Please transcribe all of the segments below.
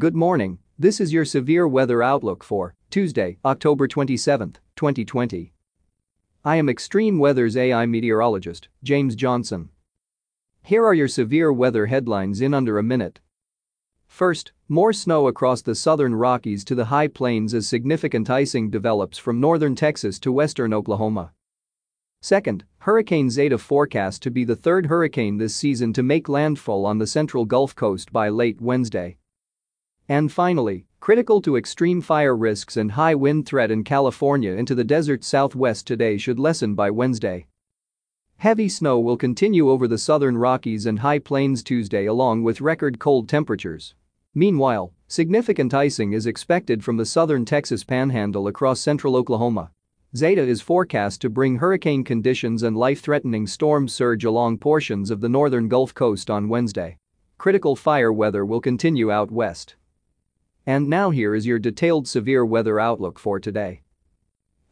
Good morning, this is your severe weather outlook for Tuesday, October 27, 2020. I am Extreme Weather's AI meteorologist, James Johnson. Here are your severe weather headlines in under a minute. First, more snow across the southern Rockies to the high plains as significant icing develops from northern Texas to western Oklahoma. Second, Hurricane Zeta forecast to be the third hurricane this season to make landfall on the central Gulf Coast by late Wednesday. And finally, critical to extreme fire risks and high wind threat in California into the desert southwest today should lessen by Wednesday. Heavy snow will continue over the southern Rockies and high plains Tuesday along with record cold temperatures. Meanwhile, significant icing is expected from the southern Texas panhandle across central Oklahoma. Zeta is forecast to bring hurricane conditions and life-threatening storm surge along portions of the northern Gulf Coast on Wednesday. Critical fire weather will continue out west. And now here is your detailed severe weather outlook for today.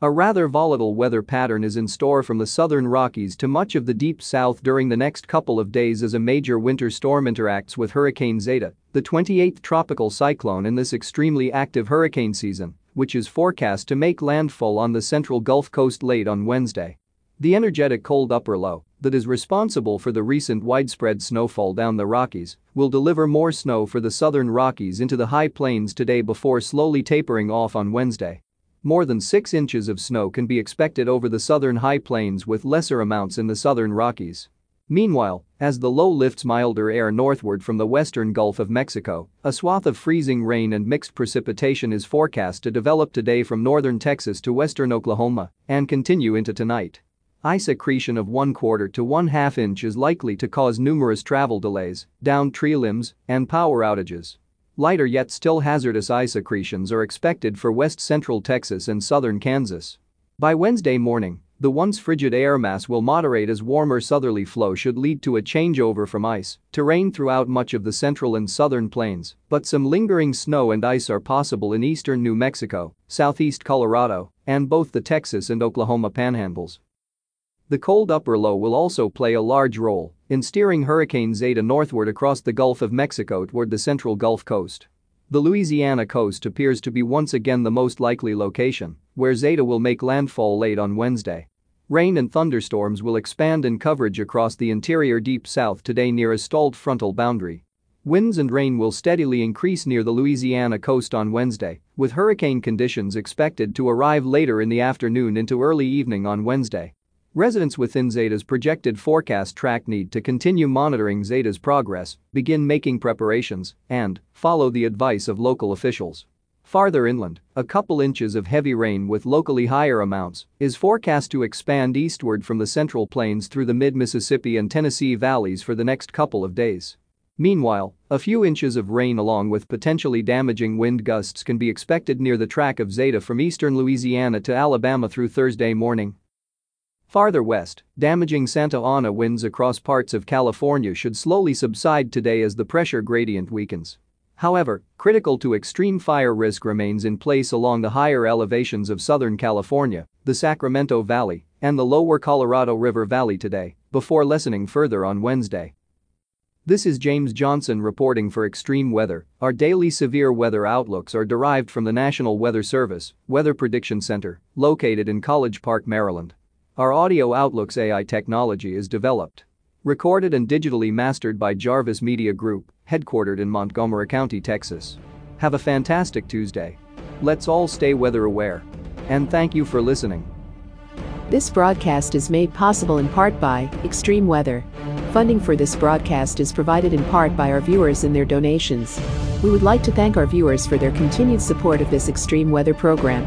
A rather volatile weather pattern is in store from the southern Rockies to much of the deep south during the next couple of days as a major winter storm interacts with Hurricane Zeta, the 28th tropical cyclone in this extremely active hurricane season, which is forecast to make landfall on the central Gulf Coast late on Wednesday. The energetic cold upper low that is responsible for the recent widespread snowfall down the Rockies will deliver more snow for the southern Rockies into the high plains today before slowly tapering off on Wednesday. More than 6 inches of snow can be expected over the southern high plains with lesser amounts in the southern Rockies. Meanwhile, as the low lifts milder air northward from the western Gulf of Mexico, a swath of freezing rain and mixed precipitation is forecast to develop today from northern Texas to western Oklahoma and continue into tonight. Ice accretion of 1 quarter to 1 half inch is likely to cause numerous travel delays, downed tree limbs, and power outages. Lighter yet still hazardous ice accretions are expected for west central Texas and southern Kansas. By Wednesday morning, the once frigid air mass will moderate as warmer southerly flow should lead to a changeover from ice to rain throughout much of the central and southern plains, but some lingering snow and ice are possible in eastern New Mexico, southeast Colorado, and both the Texas and Oklahoma panhandles. The cold upper low will also play a large role in steering Hurricane Zeta northward across the Gulf of Mexico toward the central Gulf Coast. The Louisiana coast appears to be once again the most likely location, where Zeta will make landfall late on Wednesday. Rain and thunderstorms will expand in coverage across the interior deep south today near a stalled frontal boundary. Winds and rain will steadily increase near the Louisiana coast on Wednesday, with hurricane conditions expected to arrive later in the afternoon into early evening on Wednesday. Residents within Zeta's projected forecast track need to continue monitoring Zeta's progress, begin making preparations, and follow the advice of local officials. Farther inland, a couple inches of heavy rain with locally higher amounts is forecast to expand eastward from the central plains through the mid-Mississippi and Tennessee valleys for the next couple of days. Meanwhile, a few inches of rain along with potentially damaging wind gusts can be expected near the track of Zeta from eastern Louisiana to Alabama through Thursday morning. Farther west, damaging Santa Ana winds across parts of California should slowly subside today as the pressure gradient weakens. However, critical to extreme fire risk remains in place along the higher elevations of Southern California, the Sacramento Valley, and the lower Colorado River Valley today, before lessening further on Wednesday. This is James Johnson reporting for Extreme Weather. Our daily severe weather outlooks are derived from the National Weather Service Weather Prediction Center, located in College Park, Maryland. Our Audio Outlook's AI technology is developed, recorded and digitally mastered by Jarvis Media Group, headquartered in Montgomery County, Texas. Have a fantastic Tuesday. Let's all stay weather aware. And thank you for listening. This broadcast is made possible in part by Extreme Weather. Funding for this broadcast is provided in part by our viewers and their donations. We would like to thank our viewers for their continued support of this extreme weather program.